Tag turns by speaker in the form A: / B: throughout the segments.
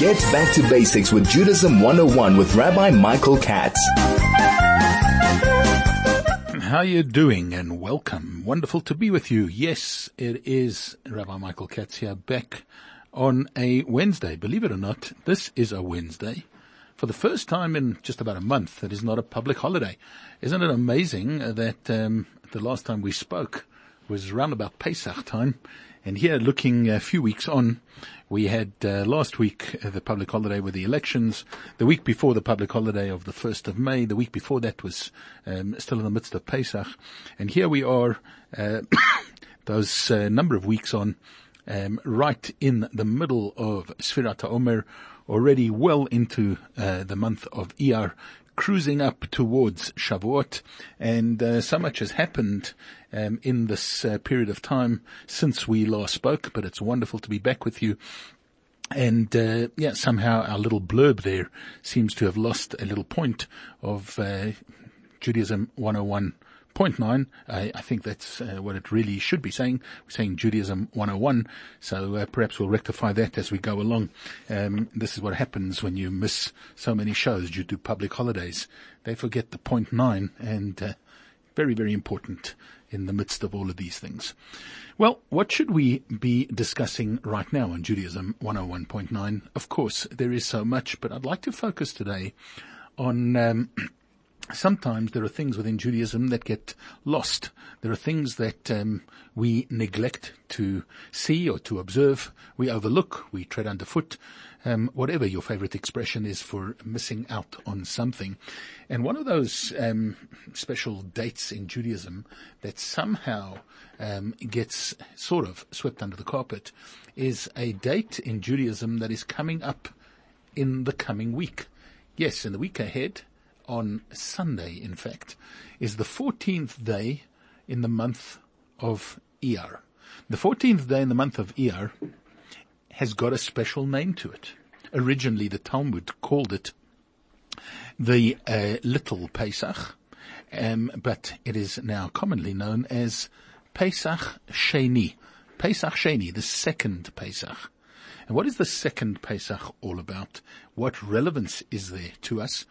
A: Get back to basics with Judaism 101 with Rabbi Michael Katz.
B: How you doing and welcome. Wonderful to be with you. Yes, it is Rabbi Michael Katz here back on a Wednesday. Believe it or not, this is a Wednesday. For the first time in just about a month, it is not a public holiday. Isn't it amazing that um, the last time we spoke was around about Pesach time and here, looking a few weeks on, we had uh, last week uh, the public holiday with the elections. The week before the public holiday of the 1st of May. The week before that was um, still in the midst of Pesach. And here we are, uh, those uh, number of weeks on, um, right in the middle of Sfirat Omer, already well into uh, the month of Iyar, cruising up towards Shavuot, and uh, so much has happened um, in this uh, period of time since we last spoke. But it's wonderful to be back with you. And uh, yeah, somehow our little blurb there seems to have lost a little point of uh, Judaism 101 Point nine, I, I think that's uh, what it really should be saying. We're saying Judaism 101, so uh, perhaps we'll rectify that as we go along. Um, this is what happens when you miss so many shows due to public holidays. They forget the point nine, and uh, very, very important in the midst of all of these things. Well, what should we be discussing right now on Judaism 101.9? Of course, there is so much, but I'd like to focus today on um, sometimes there are things within Judaism that get lost. There are things that um, we neglect to see or to observe. We overlook. We tread underfoot. Um, whatever your favorite expression is for missing out on something. And one of those um, special dates in Judaism that somehow um, gets sort of swept under the carpet is a date in Judaism that is coming up in the coming week. Yes, in the week ahead, on Sunday, in fact, is the 14th day in the month of Iyar. The 14th day in the month of Iyar has got a special name to it. Originally, the Talmud called it the uh, Little Pesach, um, but it is now commonly known as Pesach Sheni. Pesach Sheni, the second Pesach. And what is the second Pesach all about? What relevance is there to us?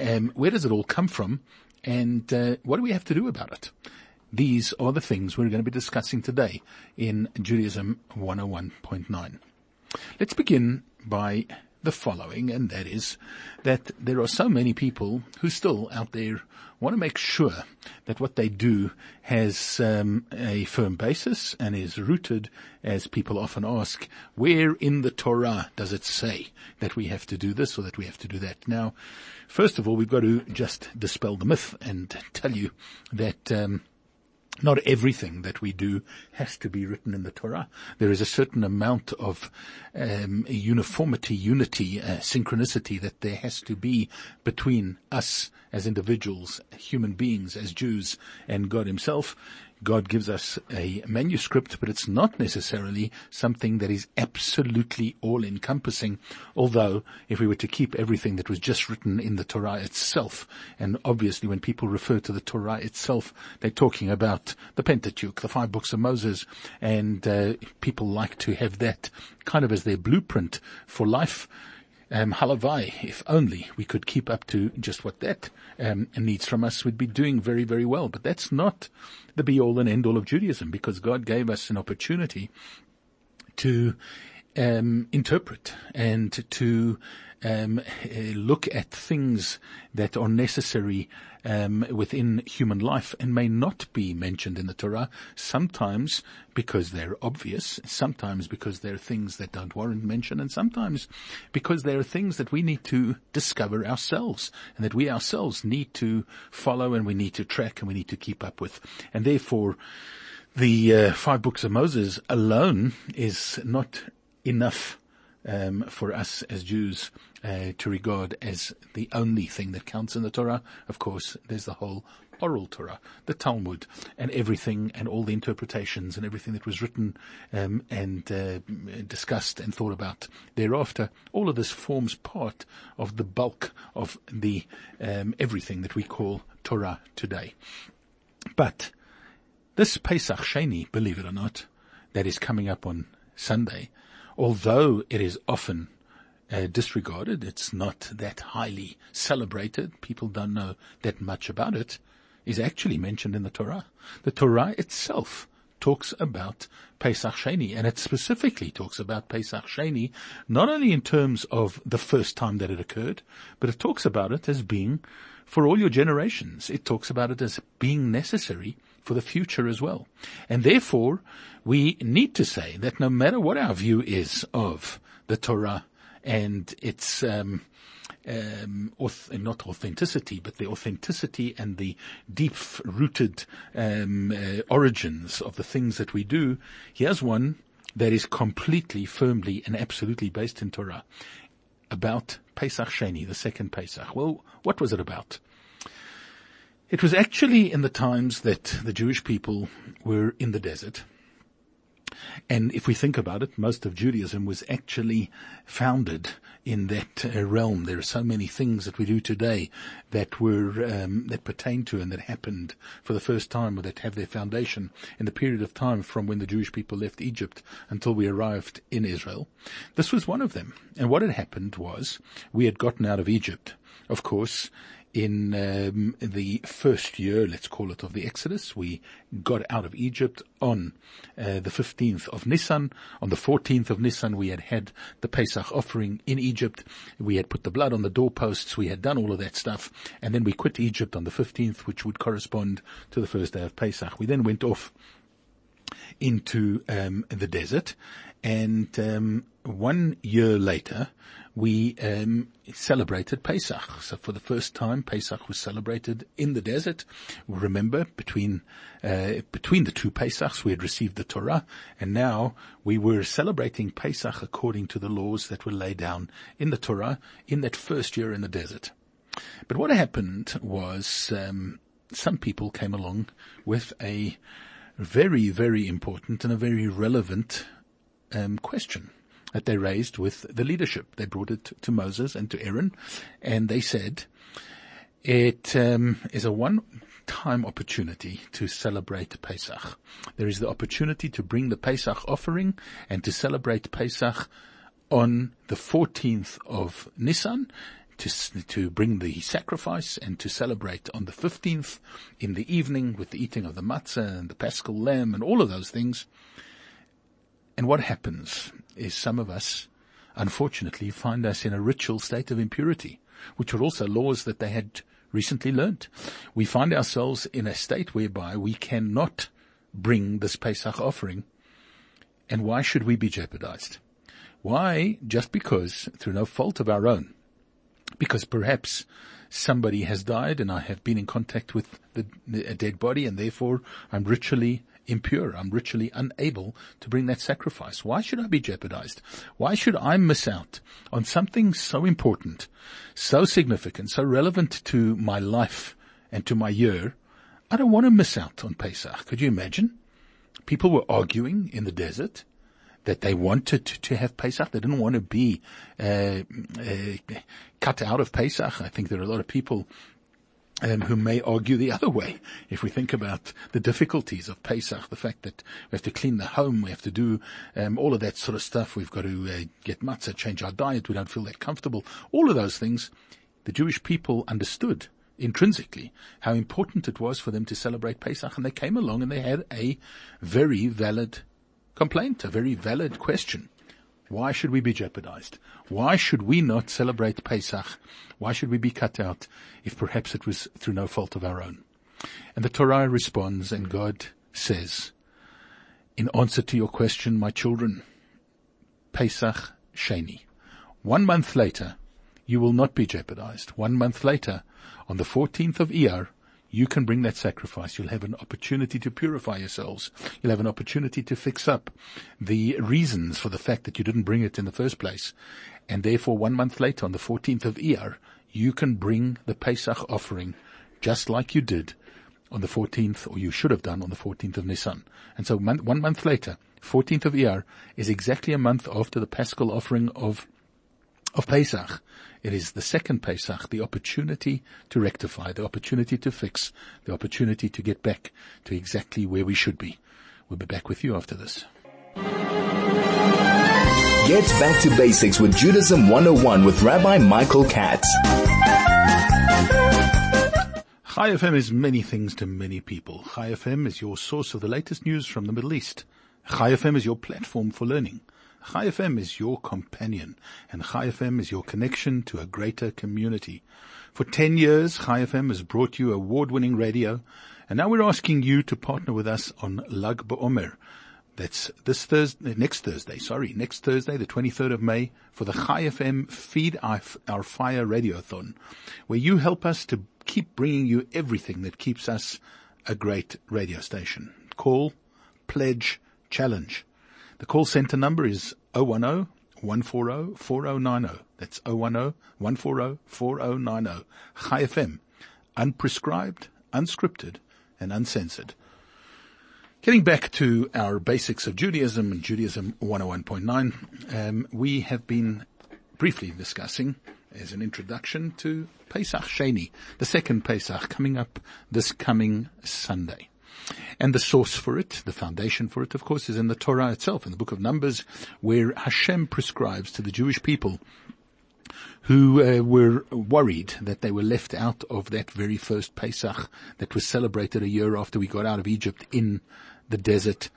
B: Um, where does it all come from? And uh, what do we have to do about it? These are the things we're going to be discussing today in Judaism 101.9. Let's begin by the following, and that is that there are so many people who still out there want to make sure that what they do has um, a firm basis and is rooted, as people often ask, where in the Torah does it say that we have to do this or that we have to do that? Now, first of all, we've got to just dispel the myth and tell you that. Um, not everything that we do has to be written in the Torah. There is a certain amount of um, uniformity, unity, uh, synchronicity that there has to be between us as individuals, human beings, as Jews, and God Himself. God gives us a manuscript, but it's not necessarily something that is absolutely all encompassing. Although, if we were to keep everything that was just written in the Torah itself, and obviously when people refer to the Torah itself, they're talking about the Pentateuch, the five books of Moses, and uh, people like to have that kind of as their blueprint for life um, halavai, if only we could keep up to just what that um, needs from us, we'd be doing very, very well. But that's not the be all and end all of Judaism because God gave us an opportunity to um, interpret and to um, look at things that are necessary um, within human life and may not be mentioned in the Torah. Sometimes because they're obvious, sometimes because they're things that don't warrant mention, and sometimes because there are things that we need to discover ourselves and that we ourselves need to follow and we need to track and we need to keep up with. And therefore, the uh, five books of Moses alone is not enough um, for us as Jews uh, to regard as the only thing that counts in the Torah. Of course, there's the whole oral Torah, the Talmud, and everything, and all the interpretations, and everything that was written um, and uh, discussed and thought about thereafter. All of this forms part of the bulk of the um, everything that we call Torah today. But this Pesach Sheni, believe it or not, that is coming up on Sunday, although it is often uh, disregarded. It's not that highly celebrated. People don't know that much about it. Is actually mentioned in the Torah. The Torah itself talks about Pesach Sheni, and it specifically talks about Pesach Sheni, not only in terms of the first time that it occurred, but it talks about it as being for all your generations. It talks about it as being necessary for the future as well. And therefore, we need to say that no matter what our view is of the Torah and its um, um, auth- not authenticity, but the authenticity and the deep-rooted um, uh, origins of the things that we do. Here's one that is completely, firmly, and absolutely based in Torah about Pesach Sheni, the second Pesach. Well, what was it about? It was actually in the times that the Jewish people were in the desert and if we think about it, most of Judaism was actually founded in that uh, realm. There are so many things that we do today that were um, that pertain to and that happened for the first time, or that have their foundation in the period of time from when the Jewish people left Egypt until we arrived in Israel. This was one of them. And what had happened was we had gotten out of Egypt, of course, in um, the first year, let's call it, of the Exodus. We got out of Egypt on uh, the 15th of Nisan. On the 14th of Nisan, we had had the Pesach offering in Egypt. We had put the blood on the doorposts. We had done all of that stuff. And then we quit Egypt on the 15th, which would correspond to the first day of Pesach. We then went off into um, the desert. And um, one year later, we um, celebrated Pesach. So for the first time, Pesach was celebrated in the desert. Remember, between uh, between the two Pesachs, we had received the Torah, and now we were celebrating Pesach according to the laws that were laid down in the Torah in that first year in the desert. But what happened was um, some people came along with a very, very important and a very relevant um, question that they raised with the leadership. They brought it to Moses and to Aaron, and they said, it um, is a one-time opportunity to celebrate Pesach. There is the opportunity to bring the Pesach offering and to celebrate Pesach on the 14th of Nisan, to, to bring the sacrifice and to celebrate on the 15th in the evening with the eating of the matzah and the paschal lamb and all of those things. And what happens is some of us, unfortunately, find us in a ritual state of impurity, which are also laws that they had recently learnt. We find ourselves in a state whereby we cannot bring this Pesach offering. And why should we be jeopardized? Why? Just because, through no fault of our own, because perhaps somebody has died and I have been in contact with the, a dead body and therefore I'm ritually impure. I'm ritually unable to bring that sacrifice. Why should I be jeopardized? Why should I miss out on something so important, so significant, so relevant to my life and to my year? I don't want to miss out on Pesach. Could you imagine? People were arguing in the desert that they wanted to have Pesach. They didn't want to be uh, uh, cut out of Pesach. I think there are a lot of people um, who may argue the other way. If we think about the difficulties of Pesach, the fact that we have to clean the home, we have to do um, all of that sort of stuff, we've got to uh, get matzah, change our diet, we don't feel that comfortable. All of those things, the Jewish people understood intrinsically how important it was for them to celebrate Pesach, and they came along and they had a very valid complaint, a very valid question. Why should we be jeopardized? Why should we not celebrate Pesach? Why should we be cut out if perhaps it was through no fault of our own? And the Torah responds and God says, in answer to your question, my children, Pesach Sheni. One month later, you will not be jeopardized. One month later, on the 14th of Iyar, you can bring that sacrifice. You'll have an opportunity to purify yourselves. You'll have an opportunity to fix up the reasons for the fact that you didn't bring it in the first place. And therefore one month later on the 14th of Iyar, you can bring the Pesach offering just like you did on the 14th, or you should have done on the 14th of Nisan. And so one month later, 14th of Iyar, is exactly a month after the Paschal offering of of Pesach. It is the second Pesach, the opportunity to rectify, the opportunity to fix, the opportunity to get back to exactly where we should be. We'll be back with you after this.
A: Get back to basics with Judaism 101 with Rabbi Michael Katz.
B: Chai FM is many things to many people. Chai FM is your source of the latest news from the Middle East. Chai FM is your platform for learning. Chai FM is your companion and Chai FM is your connection to a greater community. For 10 years, Chai FM has brought you award-winning radio and now we're asking you to partner with us on Lag BaOmer, that's this Thursday, next Thursday, sorry, next Thursday, the 23rd of May for the Chai FM Feed Our Fire Radiothon, where you help us to keep bringing you everything that keeps us a great radio station. Call, pledge, challenge. The call center number is 010 140 4090. That's 010 140 4090. Chai FM. Unprescribed, unscripted, and uncensored. Getting back to our basics of Judaism and Judaism 101.9, um, we have been briefly discussing as an introduction to Pesach Sheni, the second Pesach coming up this coming Sunday. And the source for it, the foundation for it, of course, is in the Torah itself, in the book of Numbers, where Hashem prescribes to the Jewish people who uh, were worried that they were left out of that very first Pesach that was celebrated a year after we got out of Egypt in the desert,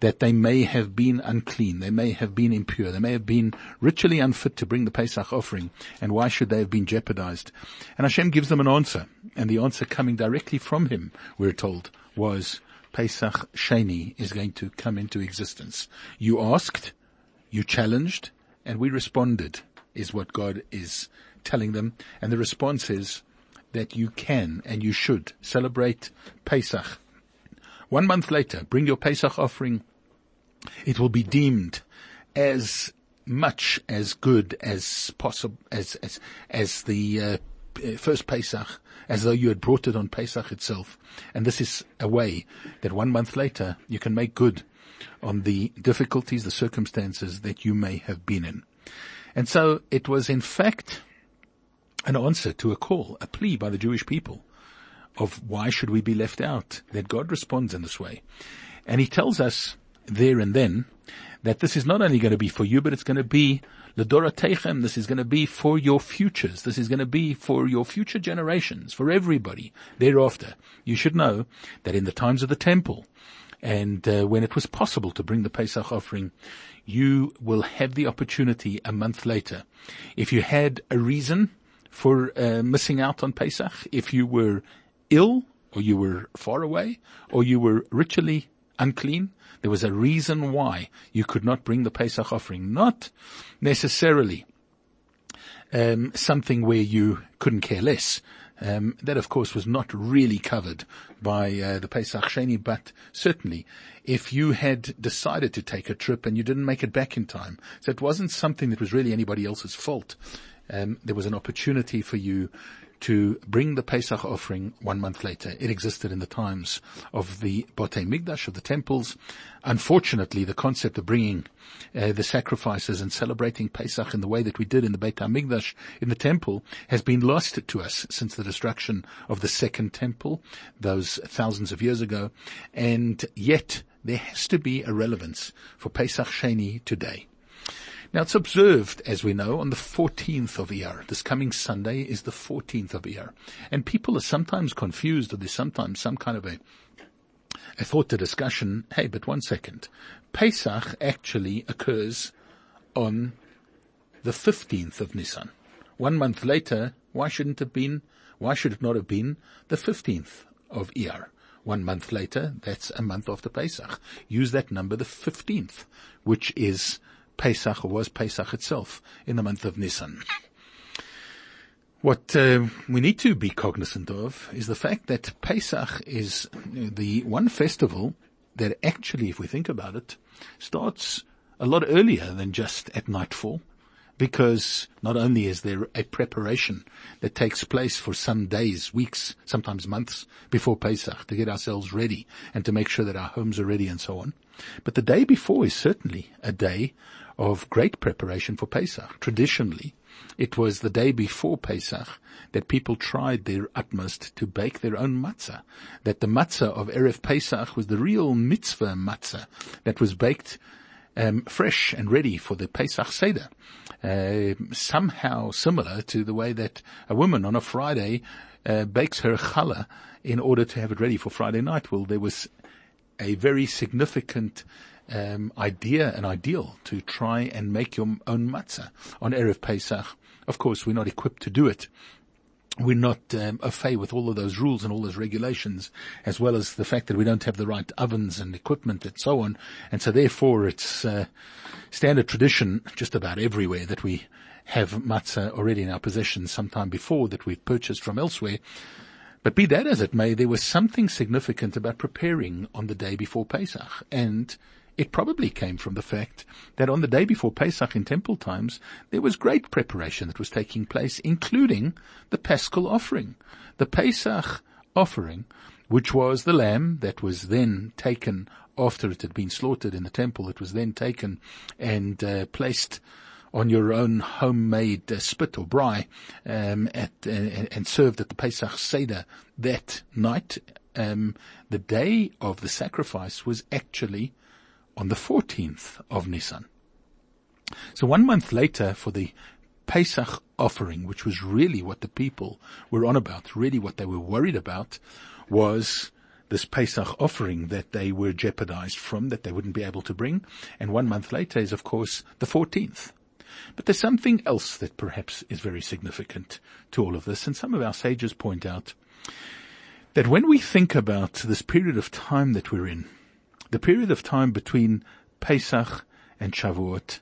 B: that they may have been unclean, they may have been impure, they may have been ritually unfit to bring the Pesach offering, and why should they have been jeopardized? And Hashem gives them an answer, and the answer coming directly from Him, we're told, was Pesach Sheni is going to come into existence. You asked, you challenged, and we responded, is what God is telling them, and the response is that you can and you should celebrate Pesach one month later, bring your Pesach offering. It will be deemed as much as good as possible, as, as, as the, uh, Uh, first Pesach, as though you had brought it on Pesach itself. And this is a way that one month later you can make good on the difficulties, the circumstances that you may have been in. And so it was in fact an answer to a call, a plea by the Jewish people of why should we be left out, that God responds in this way. And he tells us there and then that this is not only going to be for you, but it's going to be Teichem. This is going to be for your futures. This is going to be for your future generations, for everybody thereafter. You should know that in the times of the temple, and uh, when it was possible to bring the Pesach offering, you will have the opportunity a month later. If you had a reason for uh, missing out on Pesach, if you were ill, or you were far away, or you were ritually unclean. There was a reason why you could not bring the Pesach offering. Not necessarily um, something where you couldn't care less. Um, that, of course, was not really covered by uh, the Pesach Sheni, but certainly, if you had decided to take a trip and you didn't make it back in time, so it wasn't something that was really anybody else's fault. Um, there was an opportunity for you to bring the Pesach offering one month later. It existed in the times of the Botei Mikdash, of the temples. Unfortunately, the concept of bringing uh, the sacrifices and celebrating Pesach in the way that we did in the Beit HaMikdash in the temple has been lost to us since the destruction of the second temple, those thousands of years ago. And yet, there has to be a relevance for Pesach Sheni today. Now it's observed, as we know, on the 14th of Iyar. This coming Sunday is the 14th of Iyar. And people are sometimes confused or there's sometimes some kind of a, a thought to discussion. Hey, but one second. Pesach actually occurs on the 15th of Nisan. One month later, why shouldn't it have been, why should it not have been the 15th of Iyar? One month later, that's a month after Pesach. Use that number, the 15th, which is Pesach, or was Pesach itself, in the month of Nisan. What uh, we need to be cognizant of is the fact that Pesach is the one festival that actually, if we think about it, starts a lot earlier than just at nightfall because not only is there a preparation that takes place for some days, weeks, sometimes months before Pesach to get ourselves ready and to make sure that our homes are ready and so on, but the day before is certainly a day of great preparation for Pesach. Traditionally, it was the day before Pesach that people tried their utmost to bake their own matzah. That the matzah of Erev Pesach was the real mitzvah matzah that was baked um, fresh and ready for the Pesach Seder. Uh, somehow similar to the way that a woman on a Friday uh, bakes her challah in order to have it ready for Friday night. Well, there was a very significant um, idea and ideal to try and make your own matzah on Erev Pesach. Of course, we're not equipped to do it. We're not um, fait with all of those rules and all those regulations, as well as the fact that we don't have the right ovens and equipment and so on. And so therefore it's uh, standard tradition just about everywhere that we have matzah already in our possession sometime before that we've purchased from elsewhere. But be that as it may, there was something significant about preparing on the day before Pesach. And it probably came from the fact that on the day before Pesach in temple times, there was great preparation that was taking place, including the Paschal offering. The Pesach offering, which was the lamb that was then taken after it had been slaughtered in the temple, it was then taken and uh, placed on your own homemade uh, spit or braai um, at, uh, and served at the Pesach Seder that night. Um, the day of the sacrifice was actually on the 14th of Nisan. So one month later for the Pesach offering, which was really what the people were on about, really what they were worried about, was this Pesach offering that they were jeopardized from, that they wouldn't be able to bring. And one month later is of course the 14th. But there's something else that perhaps is very significant to all of this, and some of our sages point out that when we think about this period of time that we're in, the period of time between Pesach and Shavuot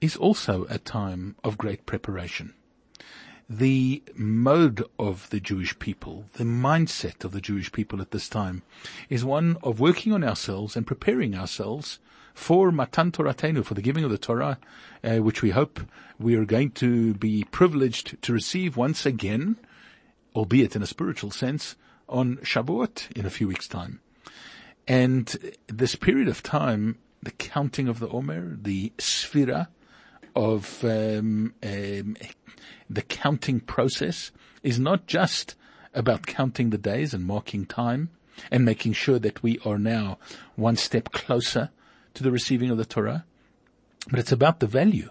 B: is also a time of great preparation. The mode of the Jewish people, the mindset of the Jewish people at this time is one of working on ourselves and preparing ourselves for Matan Toratenu, for the giving of the Torah, uh, which we hope we are going to be privileged to receive once again, albeit in a spiritual sense, on Shavuot in a few weeks' time. And this period of time, the counting of the Omer, the Sfira of um, um, the counting process is not just about counting the days and marking time and making sure that we are now one step closer to the receiving of the Torah, but it's about the value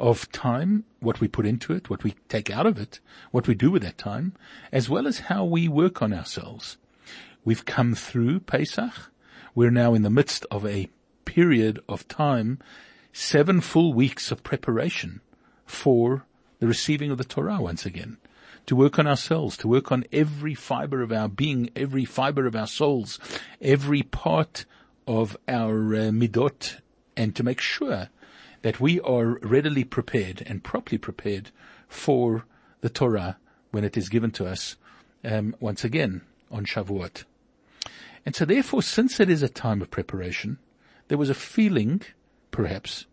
B: of time, what we put into it, what we take out of it, what we do with that time, as well as how we work on ourselves. We've come through Pesach. We're now in the midst of a period of time, seven full weeks of preparation for the receiving of the Torah once again. To work on ourselves, to work on every fiber of our being, every fiber of our souls, every part of our uh, midot, and to make sure that we are readily prepared and properly prepared for the Torah when it is given to us um, once again on Shavuot. And so therefore, since it is a time of preparation, there was a feeling, perhaps,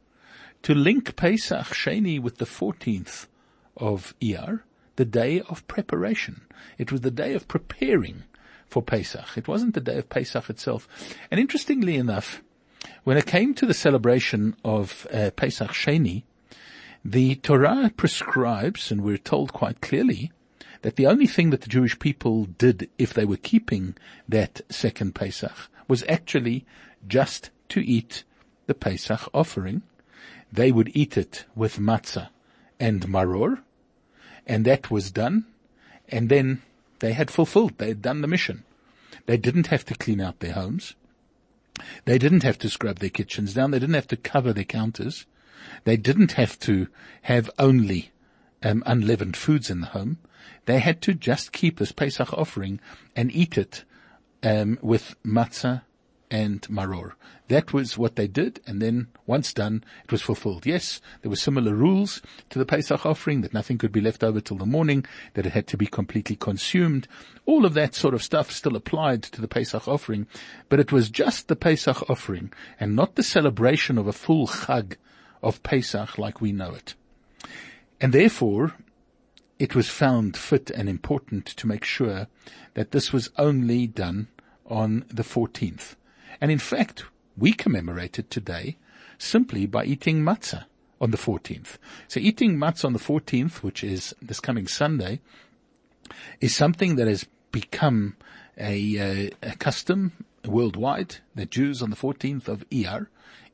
B: to link Pesach Sheni with the 14th of Iyar, the day of preparation. It was the day of preparing for Pesach. It wasn't the day of Pesach itself. And interestingly enough, when it came to the celebration of uh, Pesach Sheni, the Torah prescribes, and we're told quite clearly, that the only thing that the Jewish people did if they were keeping that second Pesach was actually just to eat the Pesach offering. They would eat it with matzah and maror, and that was done, and then they had fulfilled, they had done the mission. They didn't have to clean out their homes. They didn't have to scrub their kitchens down. They didn't have to cover their counters. They didn't have to have only um, unleavened foods in the home. They had to just keep this Pesach offering and eat it um, with matzah and maror. That was what they did, and then once done, it was fulfilled. Yes, there were similar rules to the Pesach offering that nothing could be left over till the morning, that it had to be completely consumed. All of that sort of stuff still applied to the Pesach offering, but it was just the Pesach offering and not the celebration of a full chag of Pesach like we know it. And therefore, it was found fit and important to make sure that this was only done on the 14th. And in fact, we commemorate it today simply by eating matzah on the 14th. So eating matzah on the 14th, which is this coming Sunday, is something that has become a, uh, a custom worldwide that Jews on the 14th of Iyar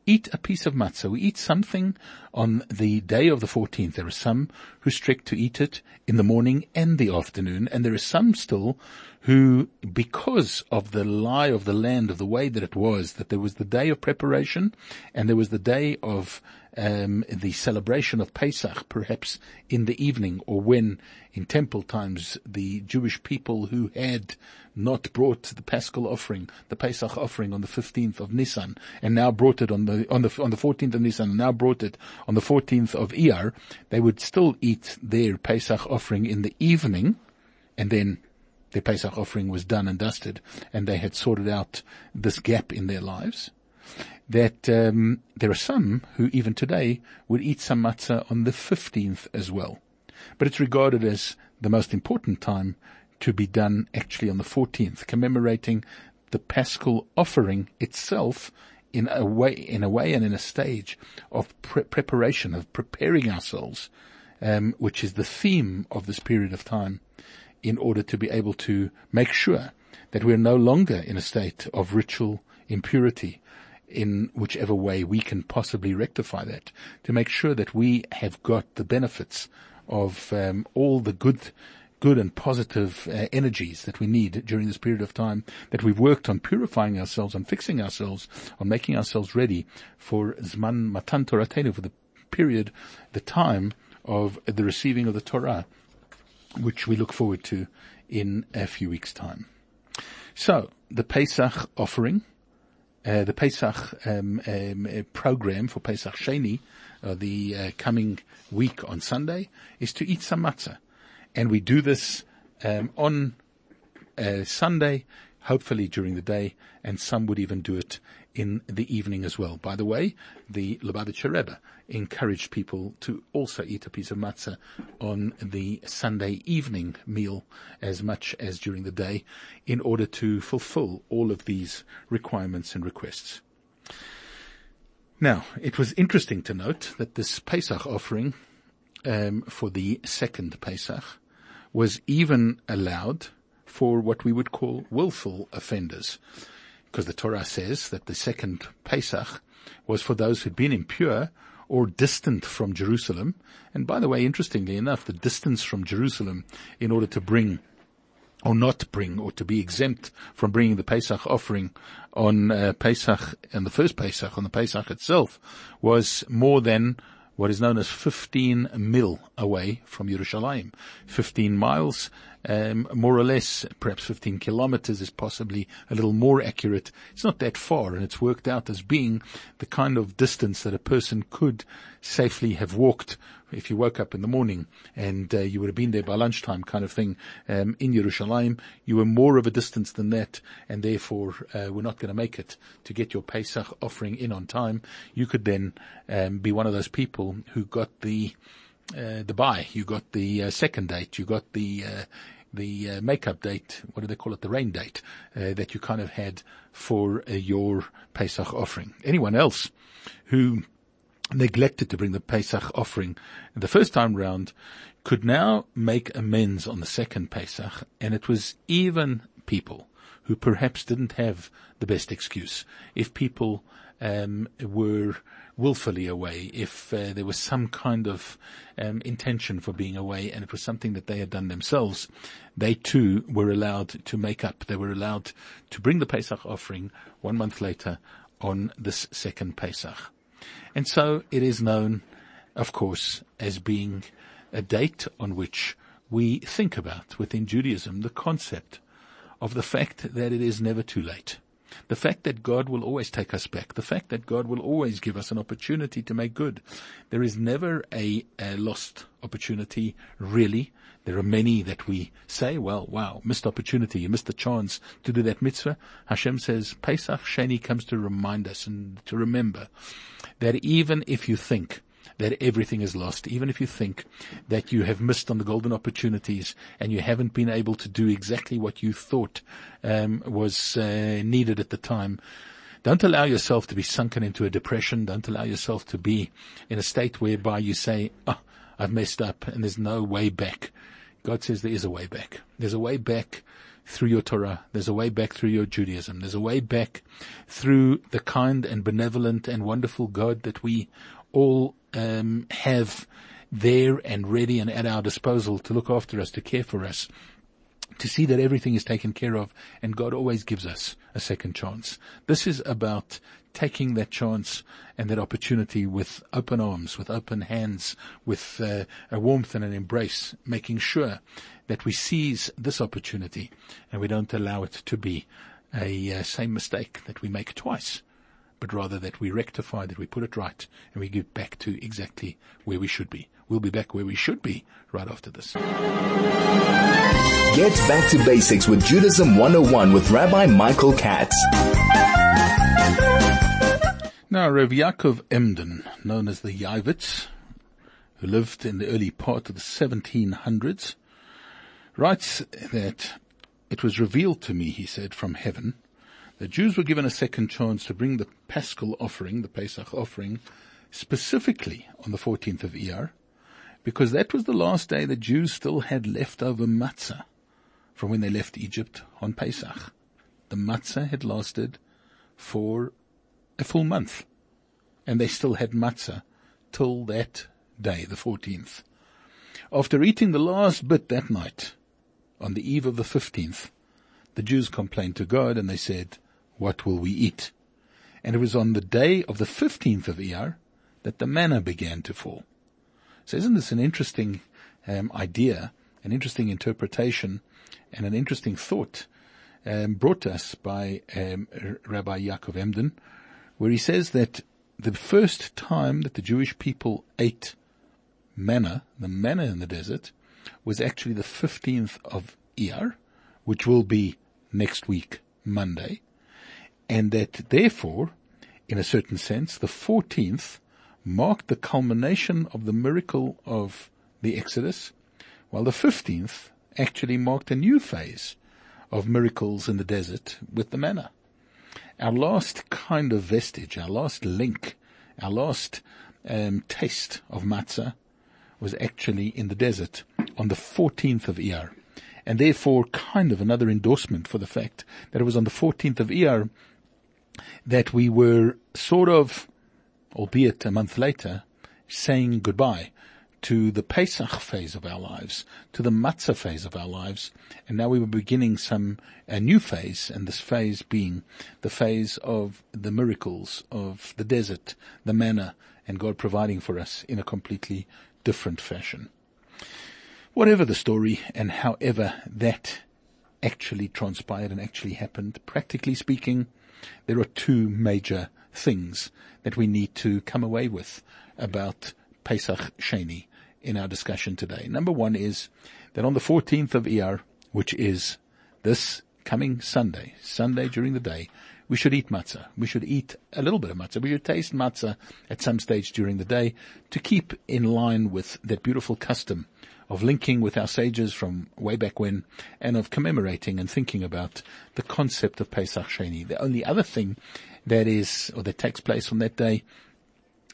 B: eat a piece of matzah. We eat something on the day of the 14th. There are some who strict to eat it in the morning and the afternoon, and there are some still who, because of the lie of the land of the way that it was, that there was the day of preparation and there was the day of um, the celebration of Pesach, perhaps in the evening or when in temple times the Jewish people who had not brought the Paschal offering, the Pesach offering on the 15th of Nisan, and now brought it on the, on the, on the 14th of Nisan, and now brought it on the 14th of Iyar, they would still eat their Pesach offering in the evening, and then their Pesach offering was done and dusted, and they had sorted out this gap in their lives that um, there are some who even today would eat some matzah on the 15th as well. But it's regarded as the most important time to be done actually on the 14th, commemorating the Paschal offering itself in a way, in a way and in a stage of pre- preparation, of preparing ourselves, um, which is the theme of this period of time in order to be able to make sure that we're no longer in a state of ritual impurity, in whichever way we can possibly rectify that to make sure that we have got the benefits of um, all the good good and positive uh, energies that we need during this period of time that we've worked on purifying ourselves, on fixing ourselves, on making ourselves ready for Zman Matan Toratenu, for the period, the time of the receiving of the Torah, which we look forward to in a few weeks' time. So, the Pesach offering, uh, the Pesach um, um, uh, program for Pesach Sheni, uh, the uh, coming week on Sunday, is to eat some matzah, and we do this um, on uh, Sunday, hopefully during the day, and some would even do it in the evening as well. By the way, the Lubavitcher Rebbe encouraged people to also eat a piece of matzah on the Sunday evening meal as much as during the day in order to fulfill all of these requirements and requests. Now, it was interesting to note that this Pesach offering um, for the second Pesach was even allowed for what we would call willful offenders because the Torah says that the second Pesach was for those who'd been impure or distant from Jerusalem. And by the way, interestingly enough, the distance from Jerusalem in order to bring or not bring or to be exempt from bringing the Pesach offering on uh, Pesach and the first Pesach on the Pesach itself was more than what is known as 15 mil away from Yerushalayim. 15 miles um, more or less, perhaps 15 kilometers is possibly a little more accurate. It's not that far, and it's worked out as being the kind of distance that a person could safely have walked if you woke up in the morning and uh, you would have been there by lunchtime kind of thing um, in Yerushalayim, you were more of a distance than that and therefore uh, were not going to make it to get your Pesach offering in on time. You could then um, be one of those people who got the uh, buy. You got the uh, second date. You got the uh, the uh, makeup date. What do they call it? The rain date uh, that you kind of had for uh, your Pesach offering. Anyone else who neglected to bring the Pesach offering the first time round could now make amends on the second Pesach, and it was even people who perhaps didn't have the best excuse. If people um, were willfully away, if uh, there was some kind of um, intention for being away and it was something that they had done themselves, they too were allowed to make up. They were allowed to bring the Pesach offering one month later on this second Pesach. And so it is known, of course, as being a date on which we think about within Judaism the concept of the fact that it is never too late. The fact that God will always take us back. The fact that God will always give us an opportunity to make good. There is never a, a lost opportunity, really. There are many that we say, well, wow, missed opportunity, you missed the chance to do that mitzvah. Hashem says, Pesach Sheni comes to remind us and to remember that even if you think that everything is lost, even if you think that you have missed on the golden opportunities and you haven't been able to do exactly what you thought um, was uh, needed at the time. Don't allow yourself to be sunken into a depression. Don't allow yourself to be in a state whereby you say, oh, I've messed up and there's no way back. God says there is a way back. There's a way back through your Torah. There's a way back through your Judaism. There's a way back through the kind and benevolent and wonderful God that we all um, have there and ready and at our disposal to look after us, to care for us, to see that everything is taken care of, and God always gives us a second chance. This is about taking that chance and that opportunity with open arms, with open hands, with uh, a warmth and an embrace, making sure that we seize this opportunity and we don't allow it to be a uh, same mistake that we make twice but rather that we rectify, that we put it right, and we get back to exactly where we should be. We'll be back where we should be right after this.
A: Get back to basics with Judaism 101 with Rabbi Michael Katz.
B: Now, Rav Yaakov Emden, known as the Yavitz, who lived in the early part of the 1700s, writes that it was revealed to me, he said, from heaven, the Jews were given a second chance to bring the Paschal offering, the Pesach offering, specifically on the 14th of Iyar, because that was the last day the Jews still had leftover matzah from when they left Egypt on Pesach. The matzah had lasted for a full month, and they still had matzah till that day, the 14th. After eating the last bit that night, on the eve of the 15th, the Jews complained to God and they said, what will we eat? And it was on the day of the 15th of Iyar that the manna began to fall. So isn't this an interesting um, idea, an interesting interpretation, and an interesting thought um, brought to us by um, Rabbi Yaakov Emden, where he says that the first time that the Jewish people ate manna, the manna in the desert, was actually the 15th of Iyar, which will be next week, Monday and that therefore, in a certain sense, the 14th marked the culmination of the miracle of the Exodus, while the 15th actually marked a new phase of miracles in the desert with the manna. Our last kind of vestige, our last link, our last um, taste of matzah was actually in the desert on the 14th of Iyar. And therefore kind of another endorsement for the fact that it was on the 14th of Iyar that we were sort of, albeit a month later, saying goodbye to the Pesach phase of our lives, to the Matzah phase of our lives, and now we were beginning some, a new phase, and this phase being the phase of the miracles of the desert, the manna, and God providing for us in a completely different fashion. Whatever the story, and however that actually transpired and actually happened, practically speaking, there are two major things that we need to come away with about Pesach Sheni in our discussion today. Number one is that on the 14th of Iyar, which is this coming Sunday, Sunday during the day, we should eat matzah. We should eat a little bit of matzah. We should taste matzah at some stage during the day to keep in line with that beautiful custom of linking with our sages from way back when and of commemorating and thinking about the concept of Pesach Sheni. The only other thing that is, or that takes place on that day,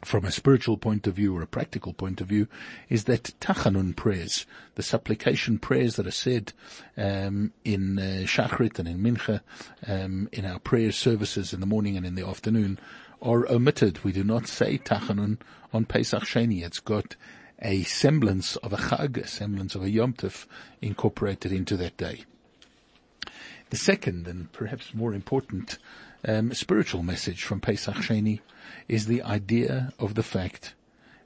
B: from a spiritual point of view or a practical point of view, is that tachanun prayers, the supplication prayers that are said um, in uh, Shachrit and in Mincha, um, in our prayer services in the morning and in the afternoon, are omitted. We do not say tachanun on Pesach Sheni. It's got a semblance of a chag, a semblance of a yom tov incorporated into that day. The second and perhaps more important um, spiritual message from Pesach Sheni is the idea of the fact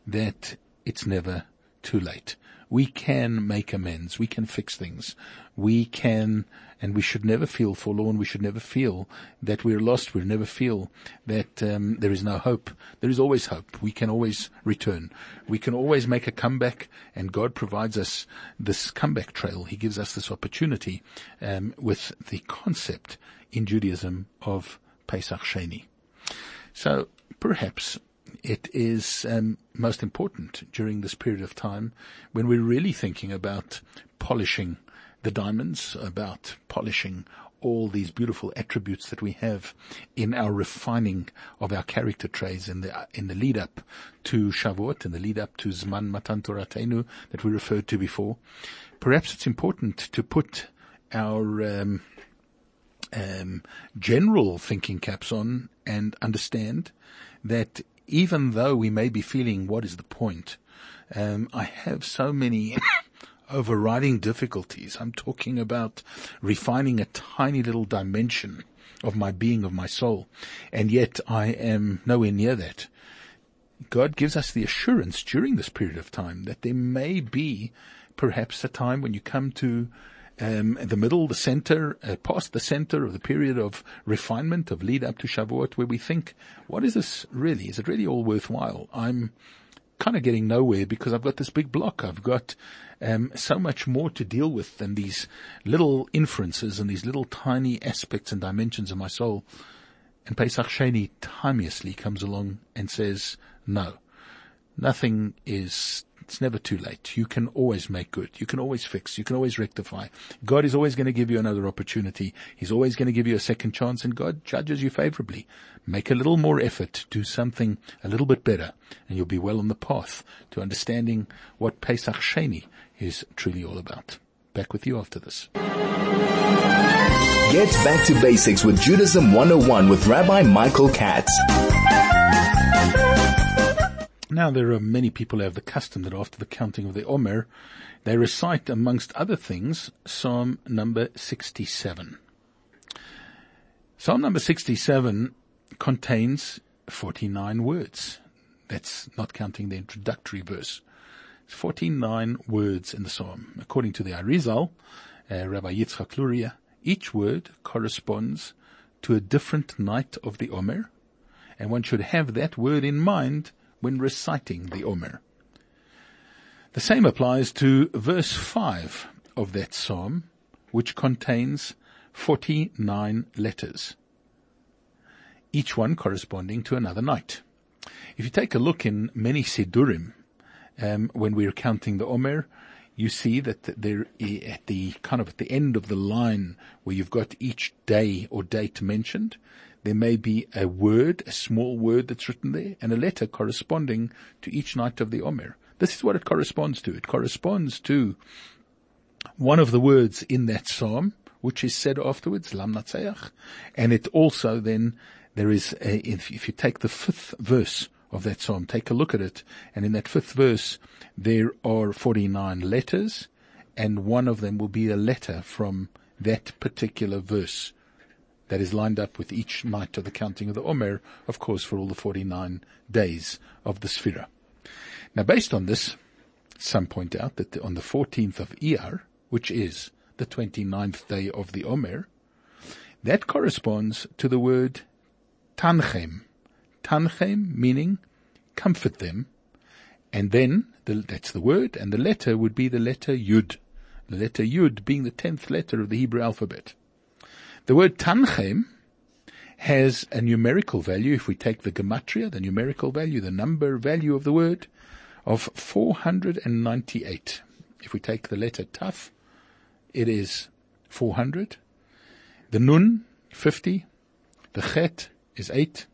B: that it's never too late we can make amends. We can fix things. We can, and we should never feel forlorn. We should never feel that we're lost. We never feel that um, there is no hope. There is always hope. We can always return. We can always make a comeback, and God provides us this comeback trail. He gives us this opportunity um, with the concept in Judaism of Pesach Sheni. So perhaps it is um, most important during this period of time when we're really thinking about polishing the diamonds, about polishing all these beautiful attributes that we have in our refining of our character traits in the in the lead up to Shavuot, in the lead up to Zman Matan Toratenu that we referred to before. Perhaps it's important to put our um, um, general thinking caps on and understand that even though we may be feeling what is the point, um, I have so many overriding difficulties. I'm talking about refining a tiny little dimension of my being, of my soul, and yet I am nowhere near that. God gives us the assurance during this period of time that there may be perhaps a time when you come to um, the middle, the center, uh, past the center of the period of refinement, of lead up to Shavuot, where we think, what is this really? Is it really all worthwhile? I'm kind of getting nowhere because I've got this big block. I've got um, so much more to deal with than these little inferences and these little tiny aspects and dimensions of my soul. And Pesach Sheni timeously comes along and says, no, nothing is it's never too late. You can always make good. You can always fix. You can always rectify. God is always going to give you another opportunity. He's always going to give you a second chance and God judges you favorably. Make a little more effort. Do something a little bit better and you'll be well on the path to understanding what Pesach Sheni is truly all about. Back with you after this.
A: Get back to basics with Judaism 101 with Rabbi Michael Katz.
B: Now there are many people who have the custom that after the counting of the Omer, they recite amongst other things Psalm number 67. Psalm number 67 contains 49 words. That's not counting the introductory verse. It's 49 words in the Psalm. According to the Arizal, uh, Rabbi Yitzchak Luria, each word corresponds to a different night of the Omer, and one should have that word in mind when reciting the Omer. The same applies to verse 5 of that psalm, which contains 49 letters, each one corresponding to another night. If you take a look in many Siddurim, um, when we're counting the Omer, you see that there at the kind of at the end of the line where you've got each day or date mentioned, there may be a word, a small word that's written there, and a letter corresponding to each night of the Omer. This is what it corresponds to. It corresponds to one of the words in that psalm, which is said afterwards, Lam Natseach, and it also then, there is a, if, if you take the fifth verse of that psalm, take a look at it, and in that fifth verse, there are 49 letters, and one of them will be a letter from that particular verse that is lined up with each night of the counting of the Omer, of course, for all the 49 days of the Sphira. Now, based on this, some point out that on the 14th of Iyar, which is the 29th day of the Omer, that corresponds to the word tanchem. Tanchem meaning comfort them. And then, the, that's the word, and the letter would be the letter Yud. The letter Yud being the tenth letter of the Hebrew alphabet. The word tanchem has a numerical value, if we take the gematria, the numerical value, the number value of the word, of 498. If we take the letter taf, it is 400. The nun, 50. The chet is 8.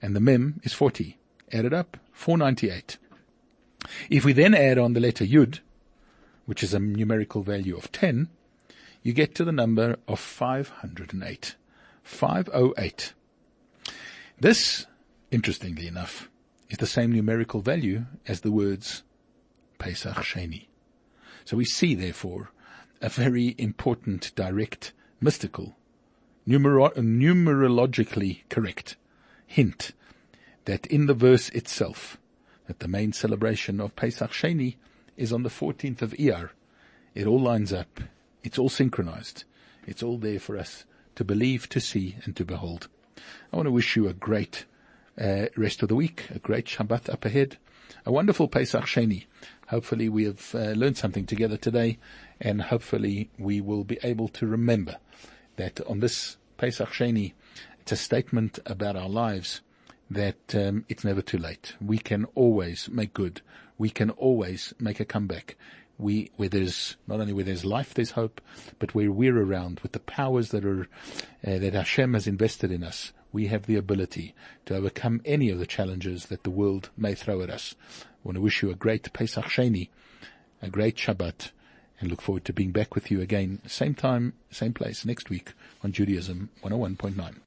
B: And the mem is 40. Added up, 498. If we then add on the letter yud, which is a numerical value of 10, you get to the number of 508. 508. This, interestingly enough, is the same numerical value as the words Pesach Sheni. So we see, therefore, a very important, direct, mystical, numero- numerologically correct hint that in the verse itself, that the main celebration of Pesach Sheni is on the 14th of Iyar. It all lines up it's all synchronized. It's all there for us to believe, to see, and to behold. I want to wish you a great uh, rest of the week, a great Shabbat up ahead, a wonderful Pesach Sheni. Hopefully we have uh, learned something together today, and hopefully we will be able to remember that on this Pesach Sheni, it's a statement about our lives that um, it's never too late. We can always make good. We can always make a comeback we, where there's, not only where there's life, there's hope, but where we're around with the powers that are, uh, that Hashem has invested in us, we have the ability to overcome any of the challenges that the world may throw at us. I want to wish you a great Pesach Sheni, a great Shabbat, and look forward to being back with you again, same time, same place next week on Judaism 101.9.